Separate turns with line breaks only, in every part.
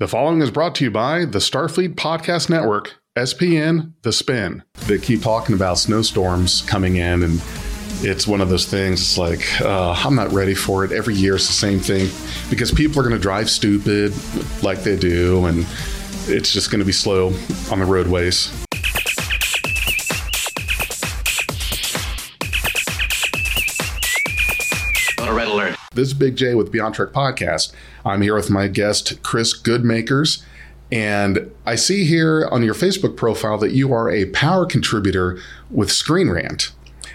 The following is brought to you by the Starfleet Podcast Network, SPN The Spin. They keep talking about snowstorms coming in, and it's one of those things. It's like, uh, I'm not ready for it. Every year it's the same thing because people are going to drive stupid like they do, and it's just going to be slow on the roadways. This is Big J with Beyond Trek Podcast. I'm here with my guest, Chris Goodmakers. And I see here on your Facebook profile that you are a power contributor with Screen Rant.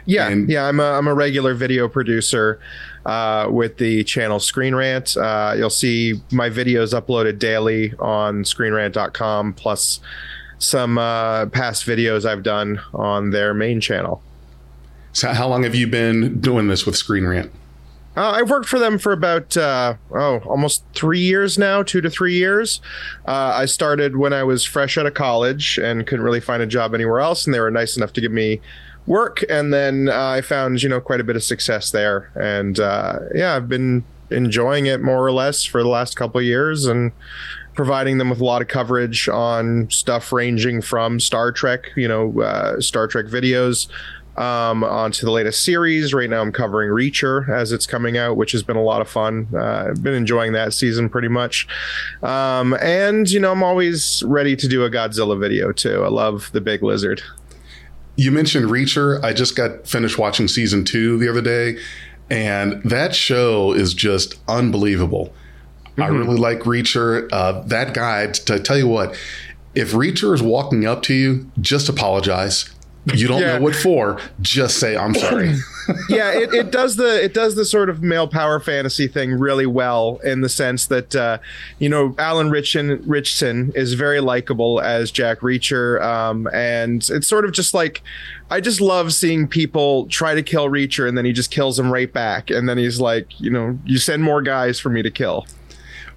Yeah,
And-
yeah, I'm a, I'm a regular video producer uh, with the channel Screen Rant. Uh, you'll see my videos uploaded daily on screenrant.com, plus some uh, past videos I've done on their main channel.
So, how long have you been doing this with Screen Rant?
Uh, I've worked for them for about uh, oh almost three years now, two to three years. Uh, I started when I was fresh out of college and couldn't really find a job anywhere else, and they were nice enough to give me work. And then uh, I found you know quite a bit of success there, and uh, yeah, I've been enjoying it more or less for the last couple of years, and providing them with a lot of coverage on stuff ranging from Star Trek, you know, uh, Star Trek videos um, onto the latest series. Right now, I'm covering Reacher as it's coming out, which has been a lot of fun. Uh, I've been enjoying that season pretty much. Um, and, you know, I'm always ready to do a Godzilla video too. I love the big lizard.
You mentioned Reacher. I just got finished watching season two the other day, and that show is just unbelievable. I really like Reacher. Uh, that guy, to tell you what, if Reacher is walking up to you, just apologize. You don't
Yeah.
know what for. Just say, I'm sorry.
yeah, it, it does the it does the sort of male power fantasy thing really well in the sense that uh, you know Alan Ritchson Ritchson is very likable as Jack Reacher, um, and it's sort of just like I just love seeing people try to kill Reacher and then he just kills him right back, and then he's like, you know, you send more guys for me to kill.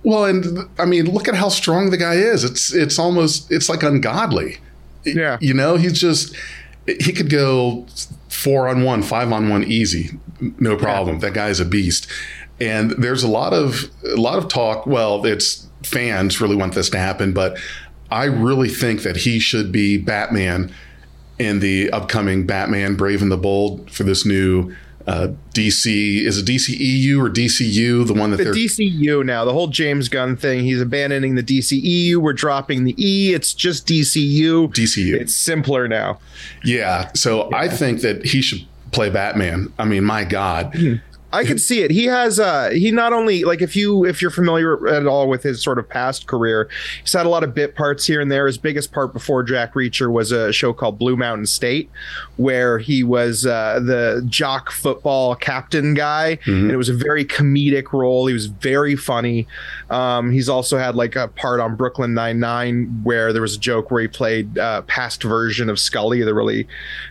well, and I mean, look at how strong the guy is. It's it's almost it's like ungodly.
Yeah.
You know, he's just he could go four on one, five on one easy, no problem. That guy's a beast. And there's a lot of a lot of talk. Well, it's fans really want this to happen, but I really think that he should be Batman in the upcoming Batman Brave and the Bold for this new uh, DC. Is it DCEU or DCU? The one that
The
they're
DCU now, the whole James Gunn thing, he's abandoning the DCEU. We're dropping the E. It's just DCU.
DCU.
It's simpler now.
yeah. So I think that he should play Batman. I mean, my God.
I could see it. He has uh he not only like if you if you're familiar at all with his sort of past career, he's had a lot of bit parts here and there. His biggest part before Jack Reacher was a show called Blue Mountain State, where he was uh, the jock football captain guy, and it was a very comedic role. He was very funny. Um, he's also had like a part on Brooklyn Nine Nine where there was a joke where he played uh, past version of Scully, the really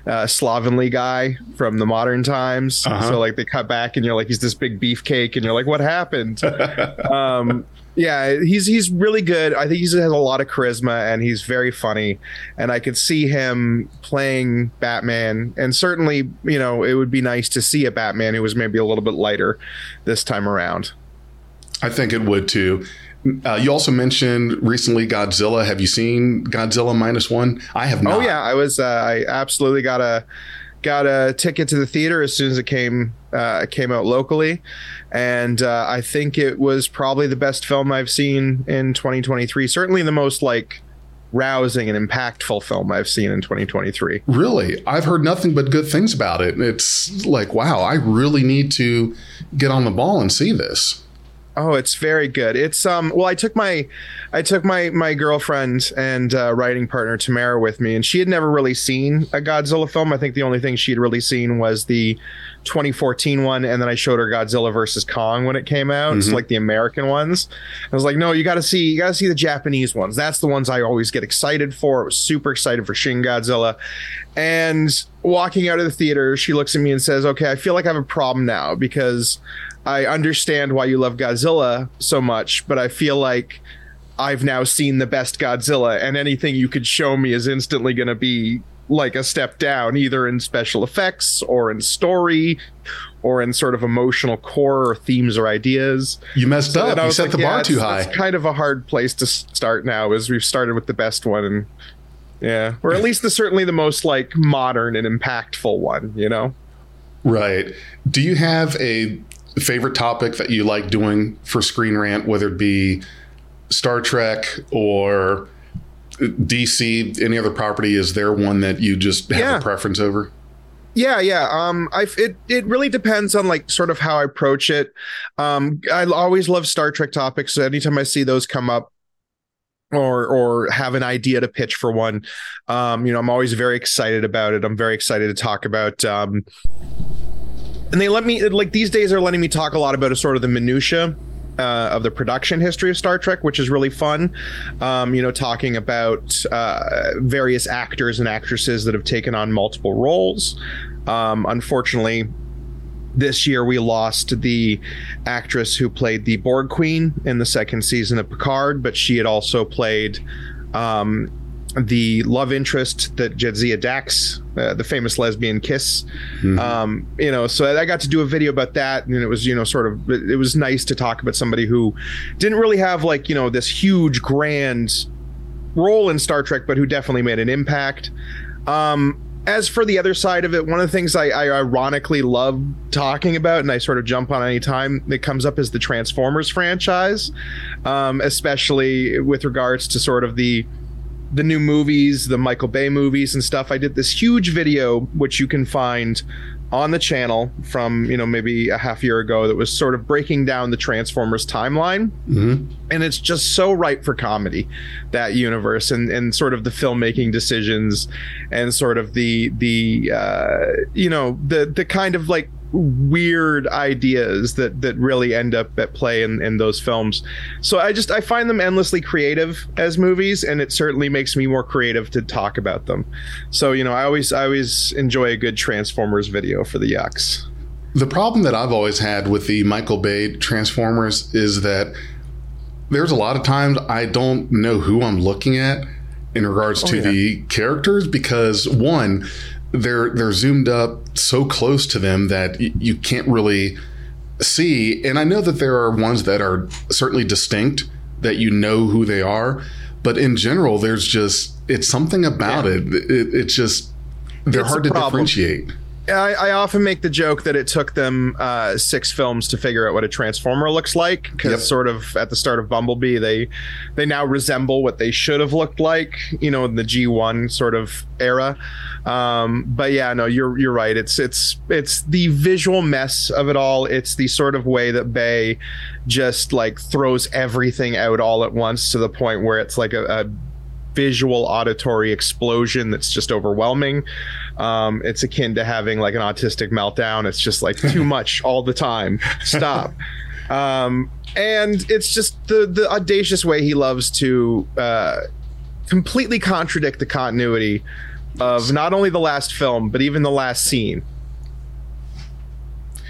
uh, slovenly guy from the modern times.
Uh-huh.
So like they cut back and you're like he's this big beefcake and you're like what happened? um, yeah, he's he's really good. I think he has a lot of charisma and he's very funny. And I could see him playing Batman. And certainly, you know, it would be nice to see a Batman who was maybe a little bit lighter this time around.
I think it would too. Uh, you also mentioned recently Godzilla. Have you seen Godzilla minus one? I have not.
Oh yeah, I was. Uh, I absolutely got a got a ticket to the theater as soon as it came uh, came out locally, and uh, I think it was probably the best film I've seen in 2023. Certainly the most like rousing and impactful film I've seen in 2023.
Really? I've heard nothing but good things about it. It's like, wow, I really need to get on the ball and see this.
Oh, it's very good. It's um. Well, I took my, I took my my girlfriend and uh, writing partner Tamara with me, and she had never really seen a Godzilla film. I think the only thing she'd really seen was the 2014 one, and then I showed her Godzilla versus Kong when it came out. It's like the American ones. I was like, no, you got to see, you got to see the Japanese ones. That's the ones I always get excited for. I was super excited for Shin Godzilla, and walking out of the theater, she looks at me and says, "Okay, I feel like I have a problem now because." I understand why you love Godzilla so much, but I feel like I've now seen the best Godzilla, and anything you could show me is instantly going to be like a step down, either in special effects or in story or in sort of emotional core or themes or ideas.
You messed so up. You set like, the bar too high.
It's kind of a hard place to start now, as we've started with the best one, and yeah, or at least the certainly the most like modern and impactful one. You know,
right? Do you have a favorite topic that you like doing for Screen Rant, whether it be Star Trek or DC, any other property? Is there one that you just have yeah. a preference over?
Yeah, yeah. Um, I it it really depends on like sort of how I approach it. Um, I always love Star Trek topics. So anytime I see those come up, or or have an idea to pitch for one, um, you know, I'm always very excited about it. I'm very excited to talk about. Um, and they let me like these days are letting me talk a lot about a sort of the minutia uh, of the production history of Star Trek, which is really fun. Um, you know, talking about uh, various actors and actresses that have taken on multiple roles. Um, unfortunately, this year we lost the actress who played the Borg Queen in the second season of Picard, but she had also played um, the love interest that Jadzia Dax, uh, the famous lesbian kiss, mm-hmm. um, you know, so I got to do a video about that, and it was, you know, sort of, it was nice to talk about somebody who didn't really have like, you know, this huge grand role in Star Trek, but who definitely made an impact. Um, as for the other side of it, one of the things I, I, ironically love talking about, and I sort of jump on any time that comes up, is the Transformers franchise, um, especially with regards to sort of the the new movies, the Michael Bay movies and stuff. I did this huge video, which you can find on the channel from you know maybe a half year ago that was sort of breaking down the transformers timeline mm-hmm. and it's just so right for comedy that universe and and sort of the filmmaking decisions and sort of the the uh you know the the kind of like weird ideas that that really end up at play in, in those films. So I just I find them endlessly creative as movies, and it certainly makes me more creative to talk about them. So you know I always I always enjoy a good Transformers video for the yucks.
The problem that I've always had with the Michael Bay Transformers is that there's a lot of times I don't know who I'm looking at in regards oh, to yeah. the characters because one they're they're zoomed up so close to them that y- you can't really see. And I know that there are ones that are certainly distinct that you know who they are, but in general, there's just it's something about yeah. it. it. It's just they're it's hard to problem. differentiate.
I, I, often make the joke that it took them uh, six films to figure out what a transformer looks like because yep. sort of at the start of Bumblebee they they now resemble what they should have looked like you know in the G1 sort of era um, but yeah no you're you're right it's it's it's the visual mess of it all it's the sort of way that Bay just like throws everything out all at once to the point where it's like a, a visual auditory explosion that's just overwhelming. Um, it's akin to having like an autistic meltdown. It's just like too much all the time. Stop. Um, and it's just the the audacious way he loves to uh, completely contradict the continuity of not only the last film but even the last scene.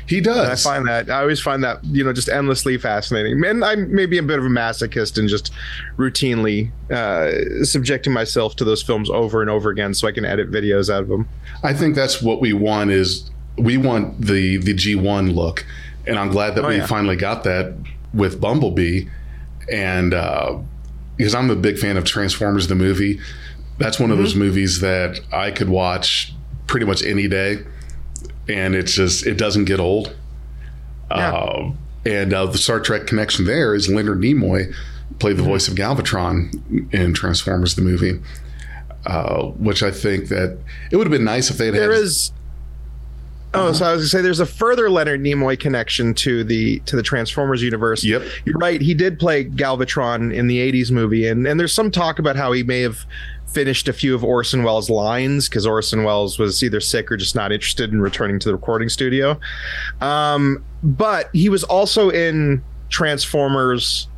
He does. And
I find that I always find that you know just endlessly fascinating. And I'm maybe a bit of a masochist and just routinely uh, subjecting myself to those films over and over again so I can edit videos out of them.
I think that's what we want is we want the the G1 look, and I'm glad that oh, we yeah. finally got that with Bumblebee, and uh, because I'm a big fan of Transformers the movie. That's one mm-hmm. of those movies that I could watch pretty much any day and it's just it doesn't get old. Yeah. Uh, and uh, the Star Trek connection there is Leonard Nimoy played the mm-hmm. voice of Galvatron in Transformers the movie, uh, which I think that it would have been nice if they'd
there had. is. Oh, so I was gonna say there's a further Leonard Nimoy connection to the to the Transformers universe.
Yep,
you're right. He did play Galvatron in the '80s movie, and and there's some talk about how he may have finished a few of Orson Welles' lines because Orson Welles was either sick or just not interested in returning to the recording studio. Um, but he was also in Transformers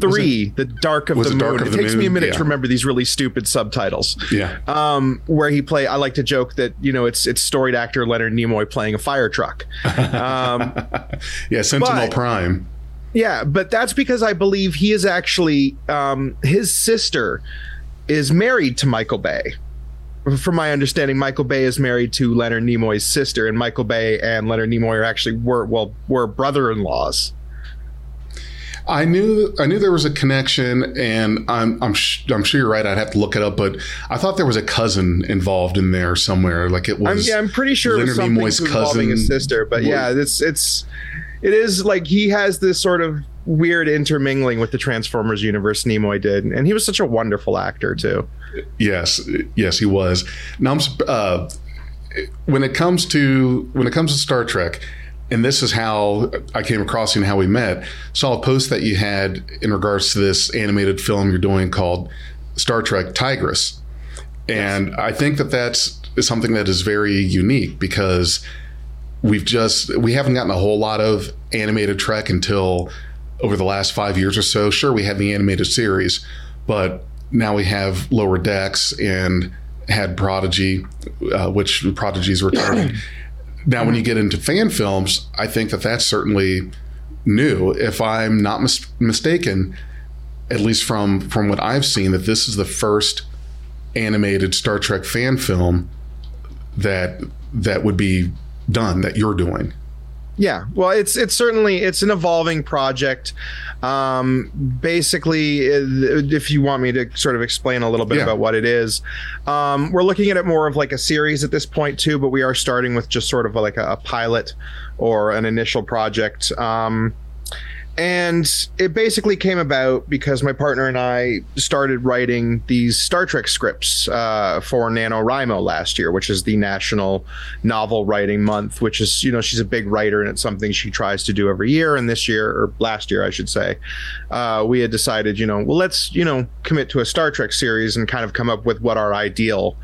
three, the Dark of the Moon. Of it the takes moon? me a minute yeah. to remember these really stupid subtitles.
Yeah.
Um, where he play, I like to joke that you know it's it's storied actor Leonard Nimoy playing a fire truck. Um,
yeah, Sentinel but, Prime.
Yeah, but that's because I believe he is actually um, his sister is married to Michael Bay. from my understanding, Michael Bay is married to Leonard Nimoy's sister, and Michael Bay and Leonard Nimoy are actually were well were brother-in-laws.
I knew I knew there was a connection, and I'm I'm sh- I'm sure you're right. I'd have to look it up, but I thought there was a cousin involved in there somewhere. Like it was.
I'm, yeah, I'm pretty sure
Leonard
it was something
Nimoy's
involving his sister. But
was-
yeah, it's it's it is like he has this sort of weird intermingling with the Transformers universe. Nimoy did, and he was such a wonderful actor too.
Yes, yes, he was. Now, I'm, uh, when it comes to when it comes to Star Trek, and this is how I came across you and how we met. Saw a post that you had in regards to this animated film you're doing called Star Trek Tigris, and I think that that's something that is very unique because we've just we haven't gotten a whole lot of animated Trek until over the last five years or so. Sure, we had the animated series, but now we have Lower Decks and had Prodigy, uh, which Prodigy is returning. now, when you mm-hmm. get into fan films, I think that that's certainly new. If I'm not mis- mistaken, at least from from what I've seen, that this is the first animated Star Trek fan film that that would be done that you're doing.
Yeah, well, it's it's certainly it's an evolving project. Um, basically, if you want me to sort of explain a little bit
Yeah.
about what it is, um, we're looking at it more of like a series at this point too. But we are starting with just sort of like a, a pilot or an initial project. Um, and it basically came about because my partner and I started writing these Star Trek scripts uh, for NaNoWriMo last year, which is the National Novel Writing Month, which is, you know, she's a big writer and it's something she tries to do every year. And this year, or last year, I should say, uh, we had decided, you know, well, let's, you know, commit to a Star Trek series and kind of come up with what our ideal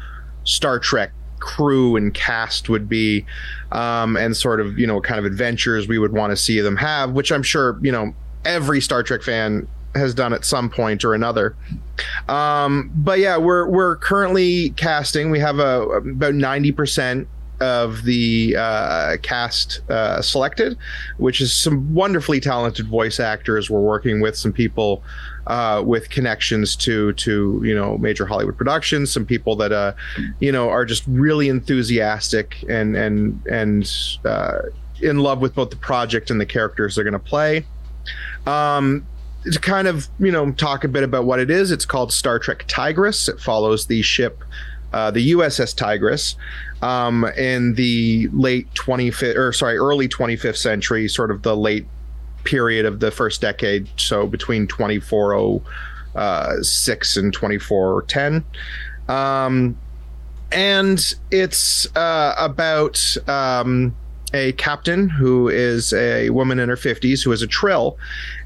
Star Trek crew and cast would be um, and sort of you know what kind of adventures we would want to see them have which i'm sure you know every star trek fan has done at some point or another um, but yeah we're we're currently casting we have a about 90% of the uh, cast uh, selected, which is some wonderfully talented voice actors. We're working with some people uh, with connections to to you know major Hollywood productions, some people that uh, you know are just really enthusiastic and and and uh, in love with both the project and the characters they're going to play. Um, to kind of you know talk a bit about what it is, it's called Star Trek Tigris. It follows the ship. Uh, the USS Tigris um, in the late 25th or sorry early 25th century sort of the late period of the first decade so between 2406 and 2410 um, and it's uh, about um, a captain who is a woman in her 50s who is a trill.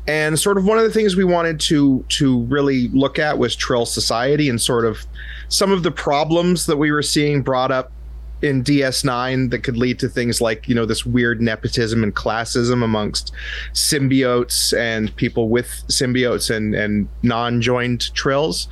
And sort of one of the things we wanted to to really look at was trill society and sort of some of the problems that we were seeing brought up in DS9 that could lead to things like, you know, this weird nepotism and classism amongst symbiotes and people with symbiotes and, and non joined trills.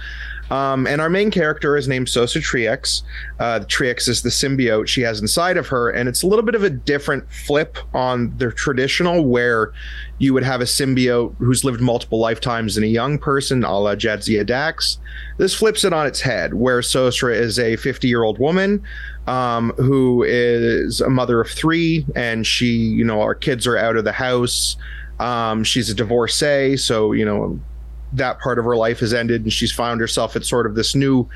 Um, and our main character is named Sosra Triex. Uh, Triex is the symbiote she has inside of her, and it's a little bit of a different flip on the traditional, where you would have a symbiote who's lived multiple lifetimes in a young person, a la Jadzia Dax. This flips it on its head, where Sosra is a 50 year old woman um, who is a mother of three, and she, you know, our kids are out of the house. Um, she's a divorcee, so, you know, that part of her life has ended and she's found herself at sort of this new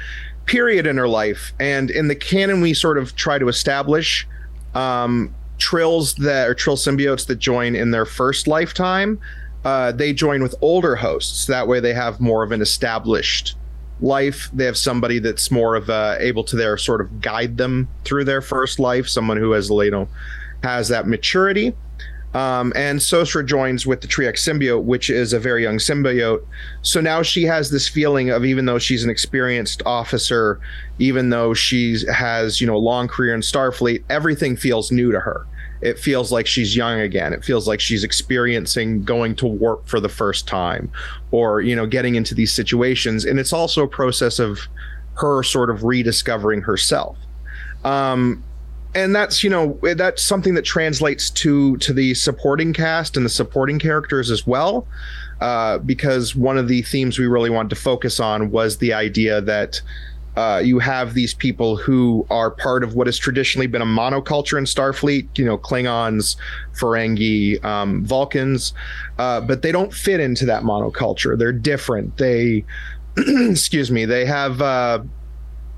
period in her life. And in the canon, we sort of try to establish um, trills that are trill symbiotes that join in their first lifetime. Uh, they join with older hosts. That way, they have more of an established life. They have somebody that's more of uh, able to their sort of guide them through their first life. Someone who has you know has that maturity. Um, and Sosra joins with the Triex symbiote, which is a very young symbiote. So now she has this feeling of even though she's an experienced officer, even though she has you know a long career in Starfleet, everything feels new to her. It feels like she's young again. It feels like she's experiencing going to warp for the first time, or you know getting into these situations. And it's also a process of her sort of rediscovering herself. Um, and that's you know that's something that translates to to the supporting cast and the supporting characters as well uh, because one of the themes we really wanted to focus on was the idea that Uh, you have these people who are part of what has traditionally been a monoculture in Starfleet, you know, Klingons, Ferengi, um, Vulcans, uh, but they don't fit into that monoculture. They're different. They, excuse me, they have uh,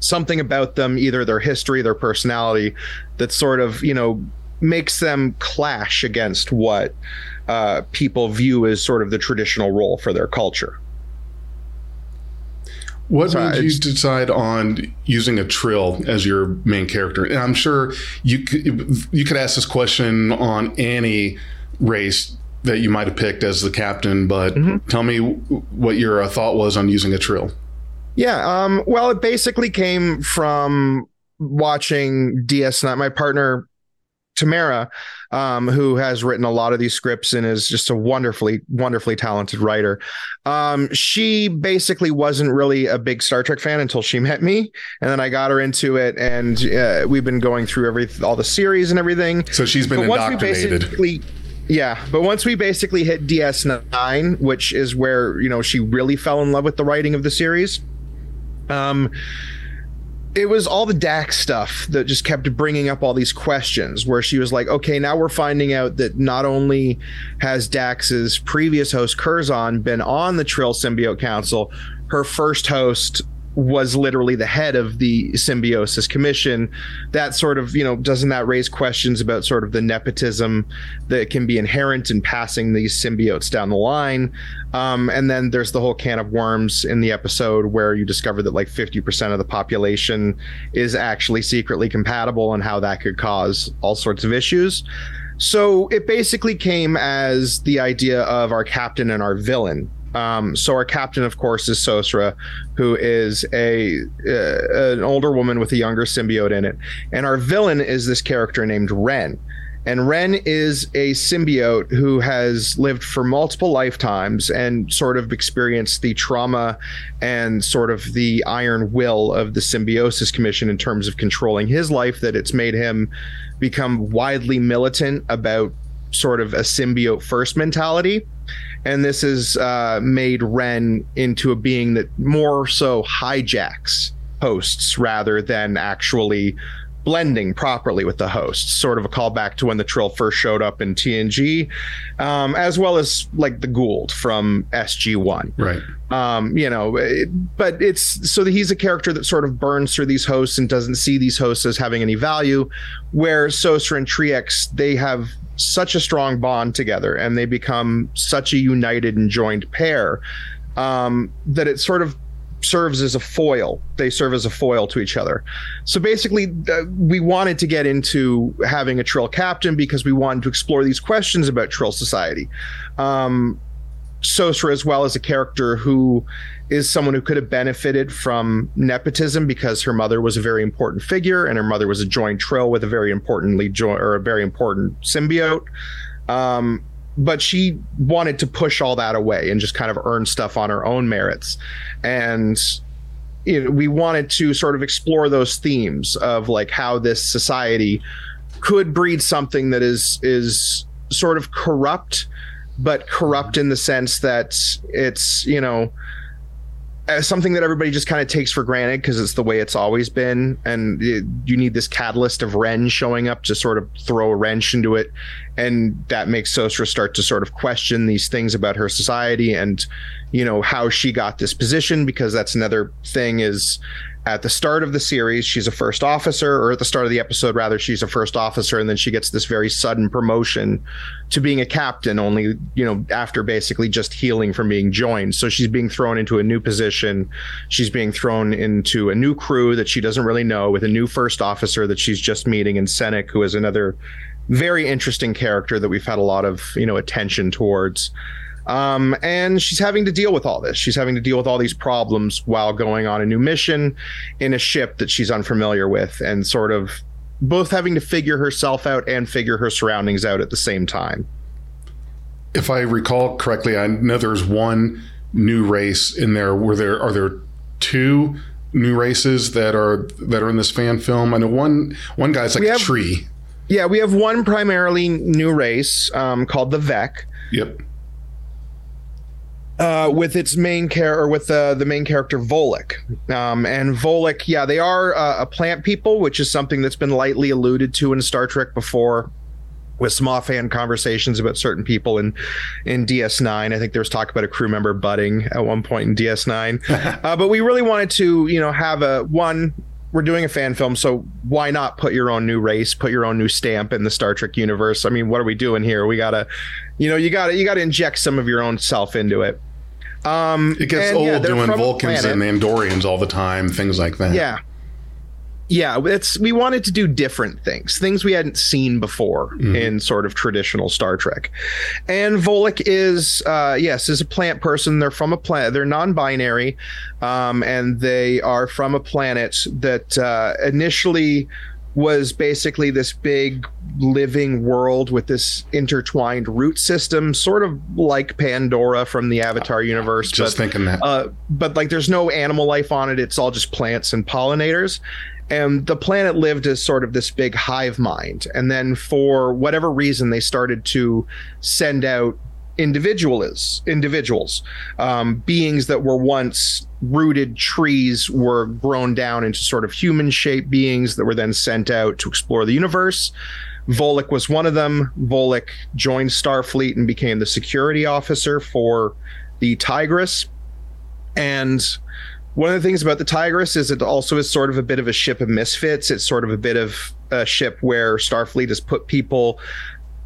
something about them, either their history, their personality, that sort of, you know, makes them clash against what uh, people view as sort of the traditional role for their culture.
What so made you decide on using a Trill as your main character? And I'm sure you could, you could ask this question on any race that you might have picked as the captain, but mm-hmm. tell me what your uh, thought was on using a Trill.
Yeah, um, well, it basically came from watching DS9. My partner Tamara, um, who has written a lot of these scripts and is just a wonderfully, wonderfully talented writer. Um, she basically wasn't really a big Star Trek fan until she met me, and then I got her into it, and uh, we've been going through every all the series and everything.
So she's been but indoctrinated.
Yeah, but once we basically hit DS9, which is where you know she really fell in love with the writing of the series. Um, it was all the Dax stuff that just kept bringing up all these questions where she was like, okay, now we're finding out that not only has Dax's previous host Curzon been on the Trill Symbiote Council, her first host was literally the head of the symbiosis commission. That sort of you know doesn't that raise questions about sort of the nepotism that can be inherent in passing these symbiotes down the line? Um, and then there's the whole can of worms in the episode where you discover that like 50% of the population is actually secretly compatible and how that could cause all sorts of issues. So it basically came as the idea of our captain and our villain um, so our captain, of course, is Sosra, who is a uh, an older woman with a younger symbiote in it, and our villain is this character named Ren. And Ren is a symbiote who has lived for multiple lifetimes and sort of experienced the trauma and sort of the iron will of the Symbiosis Commission in terms of controlling his life, that it's made him become widely militant about sort of a symbiote first mentality and this has uh, made Ren into a being that more so hijacks hosts rather than actually blending properly with the hosts. Sort of a callback to when the Trill first showed up in TNG, um, as well as like the Goa'uld from SG One.
Right.
Um, you know, it, but it's so that he's a character that sort of burns through these hosts and doesn't see these hosts as having any value. Where Sosra and Triex, they have such a strong bond together and they become such a united and joined pair um, that it sort of serves as a foil. They serve as a foil to each other. So basically, uh, we wanted to get into having a Trill captain because we wanted to explore these questions about Trill society. Um, Sosra, as well as a character who is someone who could have benefited from nepotism because her mother was a very important figure and her mother was a joint Trill with a very importantly joint or a very important symbiote. Um, but she wanted to push all that away and just kind of earn stuff on her own merits. And you know, we wanted to sort of explore those themes of like how this society could breed something that is is sort of corrupt but corrupt in the sense that it's you know Uh, something that everybody just kind of takes for granted because it's the way it's always been and it, you need this catalyst of ren showing up to sort of throw a wrench into it and that makes sosra start to sort of question these things about her society and you know how she got this position because that's another thing is at the start of the series she's a first officer or at the start of the episode rather she's a first officer and then she gets this very sudden promotion to being a captain only you know after basically just healing from being joined. So she's being thrown into a new position. She's being thrown into a new crew that she doesn't really know with a new first officer that she's just meeting in Sennac who is another very interesting character that we've had a lot of you know attention towards um, and she's having to deal with all this. She's having to deal with all these problems while going on a new mission in a ship that she's unfamiliar with and sort of both having to figure herself out and figure her surroundings out at the same time.
If I recall correctly, I know there's one new race in there. Were there are there two new races that are that are in this fan film? I know one one guy's like we a tree.
Yeah, we have one primarily new race um, called the Vec.
Yep
uh, with its main character, with the the main character Volek, um, and Volek, yeah, they are uh, a plant people, which is something that's been lightly alluded to in Star Trek before, with some offhand conversations about certain people in in DS9. I think there was talk about a crew member budding at one point in DS9, uh, but we really wanted to, you know, have a one we're doing a fan film, so why not put your own new race, put your own new stamp in the Star Trek universe? I mean, what are we doing here? We gotta, you know, you gotta you gotta inject some of your own self into it. Um,
it gets old yeah, doing Vulcans and Andorians all the time, things like that.
Yeah, yeah, it's we wanted to do different things, things we hadn't seen before mm-hmm. in sort of traditional Star Trek. And Volek is, uh, yes, is a plant person. They're from a planet. They're non-binary, um, and they are from a planet that uh, initially was basically this big living world with this intertwined root system, sort of like Pandora from the Avatar universe.
Just
but,
thinking that.
Uh, but like, there's no animal life on it. It's all just plants and pollinators and the planet lived as sort of this big hive mind and then for whatever reason they started to send out individuals individuals um, beings that were once rooted trees were grown down into sort of human shaped beings that were then sent out to explore the universe Volek was one of them. Volek joined Starfleet and became the security officer for the Tigris. And one of the things about the Tigris is it also is sort of a bit of a ship of misfits. It's sort of a bit of a ship where Starfleet has put people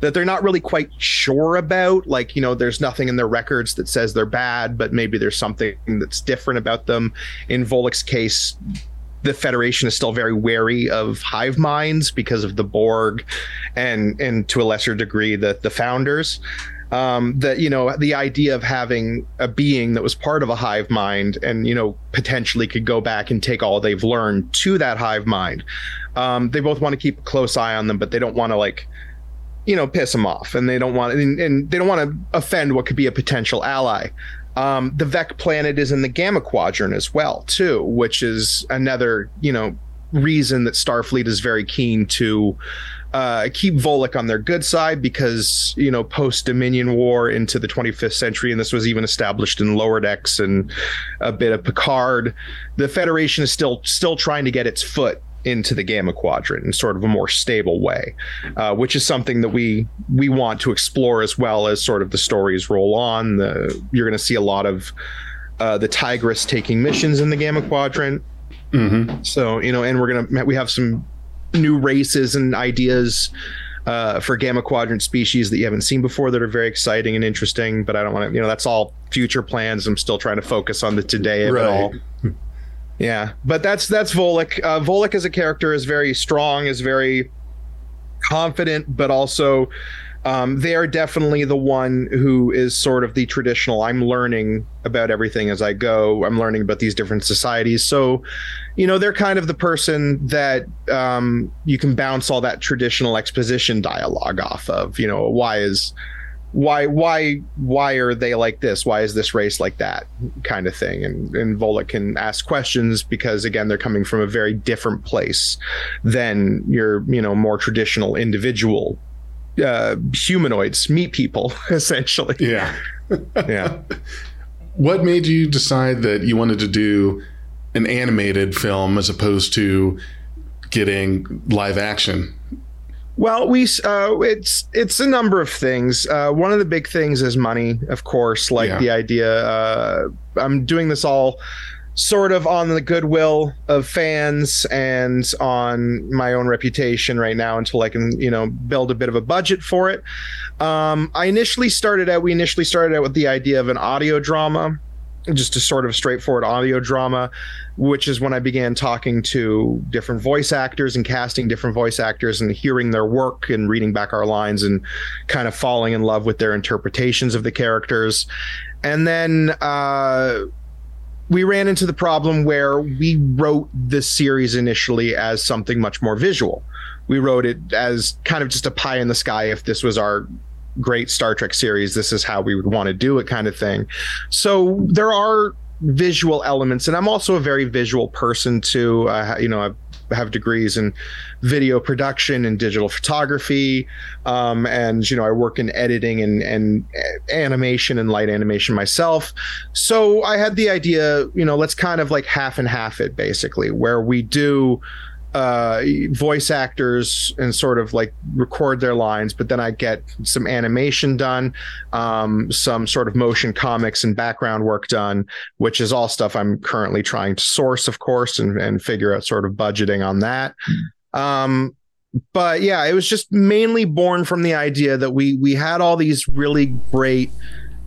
that they're not really quite sure about. Like, you know, there's nothing in their records that says they're bad, but maybe there's something that's different about them. In Volek's case, the Federation is still very wary of hive minds because of the Borg and and to a lesser degree the the founders um, that you know the idea of having a being that was part of a hive mind and you know potentially could go back and take all they've learned to that hive mind um, they both want to keep a close eye on them but they don't want to like you know piss them off and they don't want and, and they don't want to offend what could be a potential ally um, the Vec planet is in the Gamma Quadrant as well, too, which is another, you know, reason that Starfleet is very keen to uh, keep Volek on their good side because you know post Dominion War into the 25th century, and this was even established in Lower Decks and a bit of Picard. The Federation is still still trying to get its foot into the Gamma Quadrant in sort of a more stable way, uh, which is something that we we want to explore as well as sort of the stories roll on. The, you're going to see a lot of uh, the Tigris taking missions in the Gamma Quadrant. Mm-hmm. So you know, and we're gonna we have some new races and ideas uh, for gamma quadrant species that you haven't seen before that are very exciting and interesting. But I don't want to, you know, that's all future plans. I'm still trying to focus on the today of right. it all. Yeah, but that's that's Volek. Uh, Volek as a character is very strong, is very confident, but also um, they are definitely the one who is sort of the traditional. I'm learning about everything as I go. I'm learning about these different societies. So, you know, they're kind of the person that um, you can bounce all that traditional exposition dialogue off of. You know, why is why why why are they like this? Why is this race like that? Kind of thing. And and Volek can ask questions because again, they're coming from a very different place than your you know more traditional individual uh, humanoids, meat people, essentially.
Yeah.
yeah.
What made you decide that you wanted to do an animated film as opposed to getting live action?
Well, we uh, it's it's a number of things. Uh, one of the big things is money, of course. Like yeah. the idea, uh, I'm doing this all sort of on the goodwill of fans and on my own reputation right now until I can, you know, build a bit of a budget for it. Um, I initially started out, we initially started out with the idea of an audio drama, just a sort of straightforward audio drama, which is when I began talking to different voice actors and casting different voice actors and hearing their work and reading back our lines and kind of falling in love with their interpretations of the characters. And then, uh, we ran into the problem where we wrote this series initially as something much more visual. We wrote it as kind of just a pie in the sky. If this was our great Star Trek series, this is how we would want to do it, kind of thing. So there are visual elements, and I'm also a very visual person too. You know, I've have degrees in video production and digital photography, um, and you know I work in editing and and animation and light animation myself. So I had the idea, you know, let's kind of like half and half it basically, where we do uh, voice actors and sort of like record their lines, but then I get some animation done, um, some sort of motion comics and background work done, which is all stuff I'm currently trying to source, of course, and, and figure out sort of budgeting on that. Um, but yeah, it was just mainly born from the idea that we we had all these really great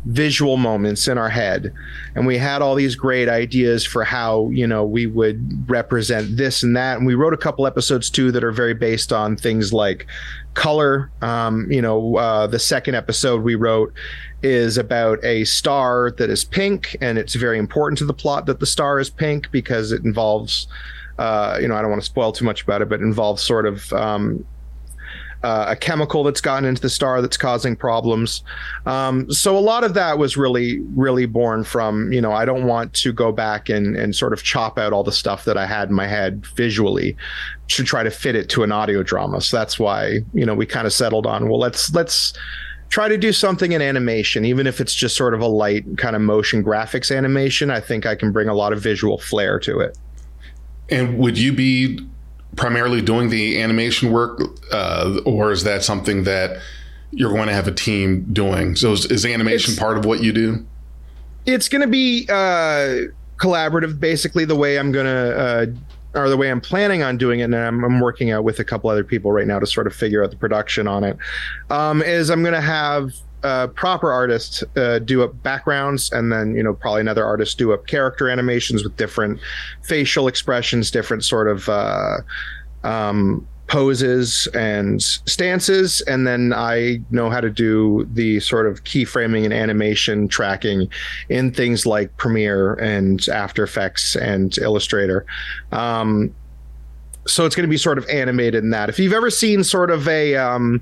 visual moments in our head. And we had all these great ideas for how you know we would represent this and that. And we wrote a couple episodes too that are very based on things like color. Um, you know uh, the second episode we wrote is about a star that is pink and it's very important to the plot that the star is pink because it involves uh, you know i don't want to spoil too much about it but it involves sort of um, uh, a chemical that's gotten into the star that's causing problems. Um, so a lot of that was really, really born from, you know, I don't want to go back and, and sort of chop out all the stuff that I had in my head visually to try to fit it to an audio drama. So that's why, you know, we kind of settled on, well, let's, let's, try to do something in animation, even if it's just sort of a light kind of motion graphics animation. I think I can bring a lot of visual flair to it.
And would you be primarily doing the animation work, uh, or is that something that you're going to have a team doing? So is, is animation it's, part of what you do?
It's going to be uh, collaborative, basically the way I'm going to. Uh, or the way I'm planning on doing it, and I'm, I'm, working out with a couple other people right now to sort of figure out the production on it. Um, is I'm going to have uh, proper artist uh, do up backgrounds, and then you know probably another artist do up character animations with different facial expressions, different sort of uh, um, poses and stances, and then I know how to do the sort of keyframing and animation tracking in things like Premiere and After Effects and Illustrator. Um, so it's going to be sort of animated in that. If you've ever seen sort of a um,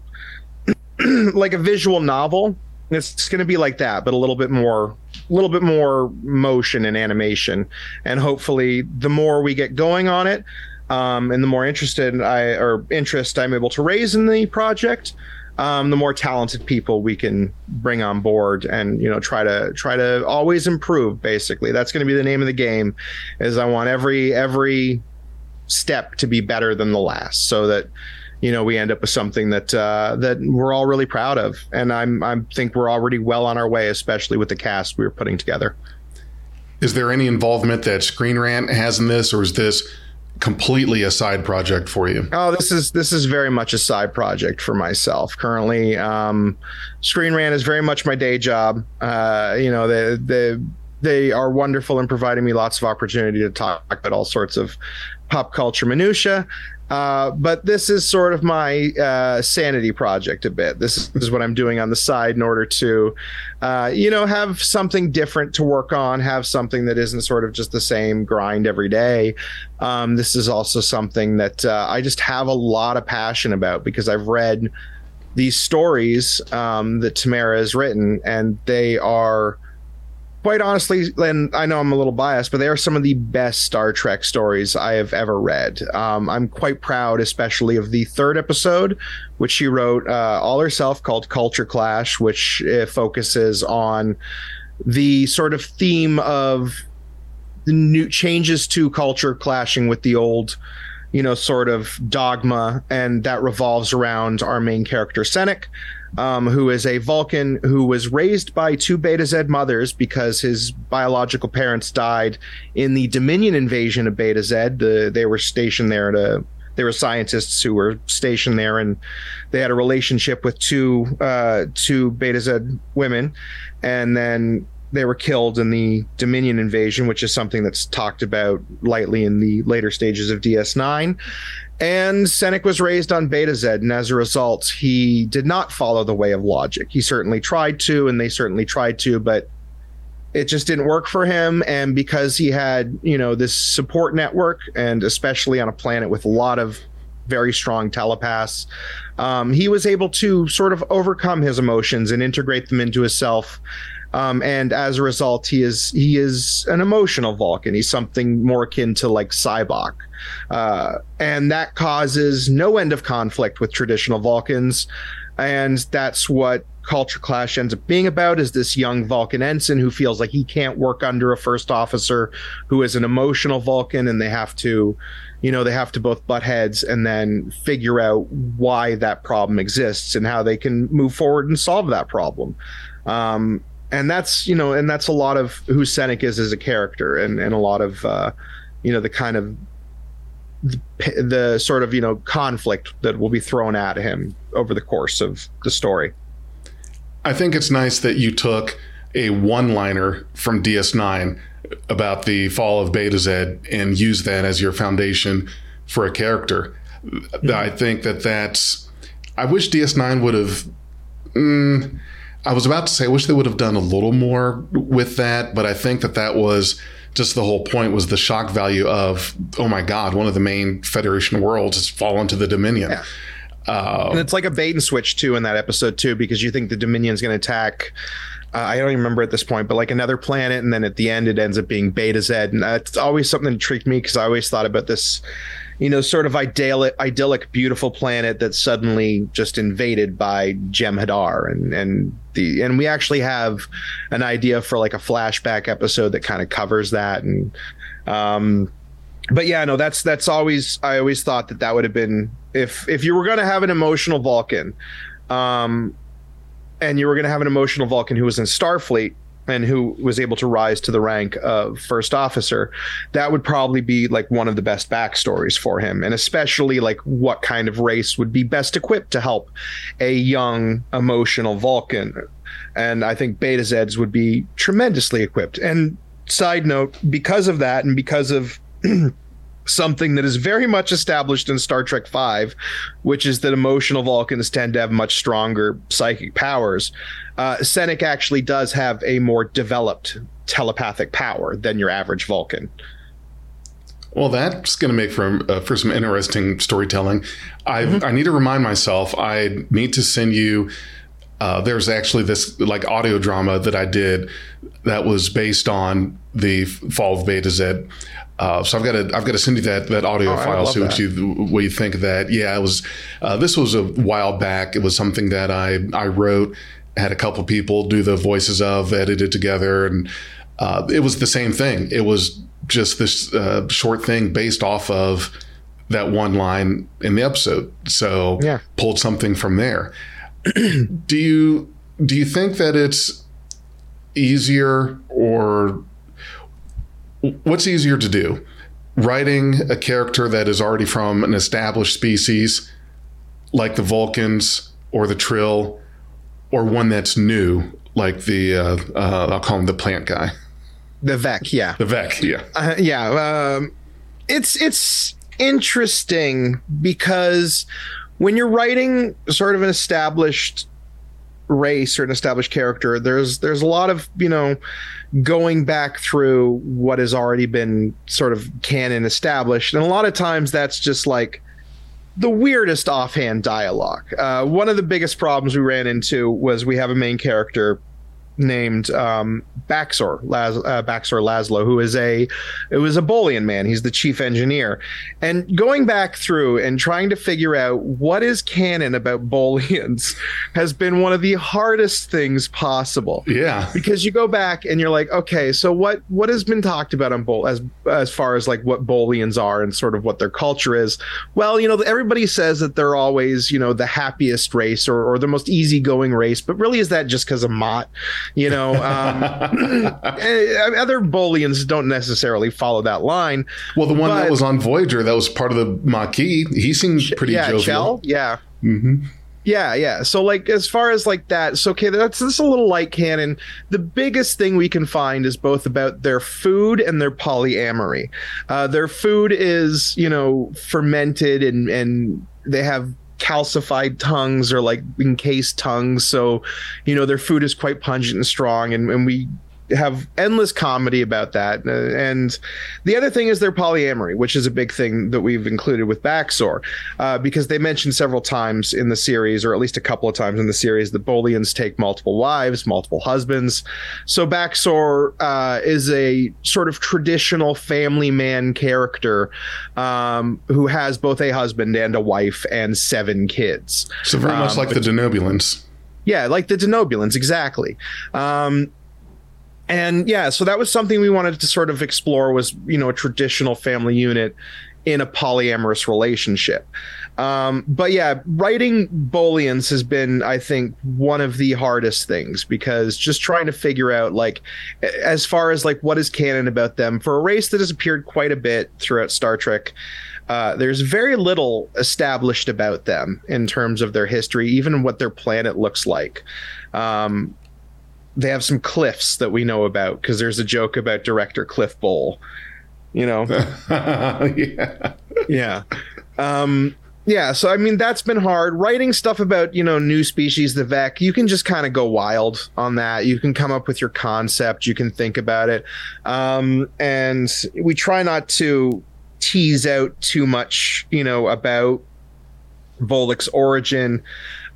like a visual novel. It's going to be like that, but a little bit more, a little bit more motion and animation. And hopefully, the more we get going on it, um, and the more interested I or interest I'm able to raise in the project, um, the more talented people we can bring on board and you know try to try to always improve basically that's going to be the name of the game is i want every every step to be better than the last so that you know we end up with something that uh, that we're all really proud of, and I'm I think we're already well on our way, especially with the cast we are putting together.
Is there any involvement that Screen Rant has in this, or is this completely a side project for you?
Oh, this is this is very much a side project for myself currently. Um, Screen Rant is very much my day job. Uh, you know, the the they are wonderful in providing me lots of opportunity to talk about all sorts of pop culture minutia uh, but this is sort of my uh, sanity project a bit. This is, what I'm doing on the side in order to, uh, you know, have something different to work on, have something that isn't sort of just the same grind every day. Um, this is also something that uh, I just have a lot of passion about because I've read these stories um, that Tamara has written, and they are quite honestly, and I know I'm a little biased, but they are some of the best Star Trek stories I have ever read. Um, I'm quite proud, especially of the third episode, which she wrote uh, all herself called Culture Clash, which uh, focuses on the sort of theme of the new changes to culture clashing with the old you know, sort of dogma, and that revolves around our main character, Senek, um, who is a Vulcan who was raised by two Betazed mothers because his biological parents died in the Dominion invasion of Betazed. The, they were stationed there to. They were scientists who were stationed there, and they had a relationship with two uh, two Betazed women, and then they were killed in the Dominion invasion, which is something that's talked about lightly in the later stages of DS9. And Senek was raised on Betazed, and as a result, he did not follow the way of logic. He certainly tried to, and they certainly tried to, but it just didn't work for him. And because he had, you know, this support network, and especially on a planet with a lot of very strong telepaths, um, he was able to sort of overcome his emotions and integrate them into himself Um, and as a result, he is he is an emotional Vulcan. He's something more akin to like Sybok, uh, and that causes no end of conflict with traditional Vulcans, and that's what culture clash ends up being about is this young Vulcan ensign who feels like he can't work under a first officer who is an emotional Vulcan and they have to, you know, they have to both butt heads and then figure out why that problem exists and how they can move forward and solve that problem. Um, and that's, you know, and that's a lot of who Sennick is as a character and, and a lot of, uh, you know, the kind of the, the sort of, you know, conflict that will be thrown at him over the course of the story.
I think it's nice that you took a one liner from DS9 about the fall of Betazed and used that as your foundation for a character. Mm-hmm. I think that that's. I wish DS9 would have. Mm, I was about to say, I wish they would have done a little more with that, but I think that that was just the whole point was the shock value of, oh my God, one of the main Federation worlds has fallen to the Dominion. Yeah.
Uh, and it's like a bait and switch too in that episode too, because you think the Dominion's going to attack. Uh, I don't even remember at this point, but like another planet, and then at the end it ends up being Betazed, and that's always something that intrigued me because I always thought about this, you know, sort of idyllic, idyllic, beautiful planet that's suddenly just invaded by Jem'Hadar, and and the and we actually have an idea for like a flashback episode that kind of covers that, and um, but yeah, no, that's that's always I always thought that that would have been if if you were going to have an emotional Vulcan, um, and you were going to have an emotional Vulcan who was in Starfleet and who was able to rise to the rank of first officer, that would probably be like one of the best backstories for him, and especially like what kind of race would be best equipped to help a young emotional Vulcan. And I think Betazeds would be tremendously equipped. And side note, because of that, and because of something that is very much established in Star Trek V, which is that emotional Vulcans tend to have much stronger psychic powers. Uh, Sennick actually does have a more developed telepathic power than your average Vulcan.
Well, that's going to make for uh, for some interesting storytelling. I mm-hmm. I need to remind myself. I need to send you. Uh, there's actually this like audio drama that I did that was based on the fall of Betazed. Uh, so I've got to I've got to send you that that audio oh, file so what you what you think of that. Yeah, it was uh, this was a while back. It was something that I I wrote, had a couple people do the voices of, edited together, and uh, it was the same thing. It was just this uh, short thing based off of that one line in the episode. So yeah. pulled something from there. do you do you think that it's easier or what's easier to do? Writing a character that is already from an established species, like the Vulcans or the Trill, or one that's new, like the uh, uh, I'll call him the plant guy,
the Vec, yeah,
the Vec, yeah,
uh, yeah. Um, it's it's interesting because when you're writing sort of an established race or an established character, there's there's a lot of you know going back through what has already been sort of canon established, and a lot of times that's just like the weirdest offhand dialogue. Uh, one of the biggest problems we ran into was we have a main character named um, Baxor Laz- uh, Baxor Laszlo, who is a it was a Bolian man. He's the chief engineer, and going back through and trying to figure out what is canon about Bolians has been one of the hardest things possible.
Yeah,
because you go back and you're like, okay, so what what has been talked about on Bol as as far as like what Bolians are and sort of what their culture is? Well, you know, everybody says that they're always you know the happiest race or, or the most easygoing race, but really is that just because of Mot? You know, um, eh, other Bolians don't necessarily follow that line.
Well, the one but, that was on Voyager that was part of the Maquis, he seemed pretty
yeah,
jovial.
Chell? Yeah.
Mm-hmm.
Yeah, yeah. So like as far as like that, so okay, that's this a little light canon. The biggest thing we can find is both about their food and their polyamory. Uh, their food is, you know, fermented and and they have calcified tongues or like encased tongues. So, you know, their food is quite pungent and strong. And, and we have endless comedy about that. And the other thing is their polyamory, which is a big thing that we've included with Baxor, uh, because they mentioned several times in the series, or at least a couple of times in the series, that Bolians take multiple wives, multiple husbands. So Baxor uh, is a sort of traditional family man character um, who has both a husband and a wife and seven kids.
So very much
Um,
like the Denobulans.
Yeah, like the Denobulans, exactly. Um, and yeah, so that was something we wanted to sort of explore was, you know, a traditional family unit in a polyamorous relationship. Um, but yeah, writing Bolians has been, I think, one of the hardest things because just trying to figure out, like, as far as like what is canon about them for a race that has appeared quite a bit throughout Star Trek. Uh, there's very little established about them in terms of their history, even what their planet looks like. Um, they have some cliffs that we know about because there's a joke about director Cliff Bole. You know,
yeah.
yeah, um, yeah. So I mean, that's been hard. Writing stuff about you know new species, the Vec, you can just kind of go wild on that. You can come up with your concept. You can think about it, um, and we try not to tease out too much, you know, about Volek's origin.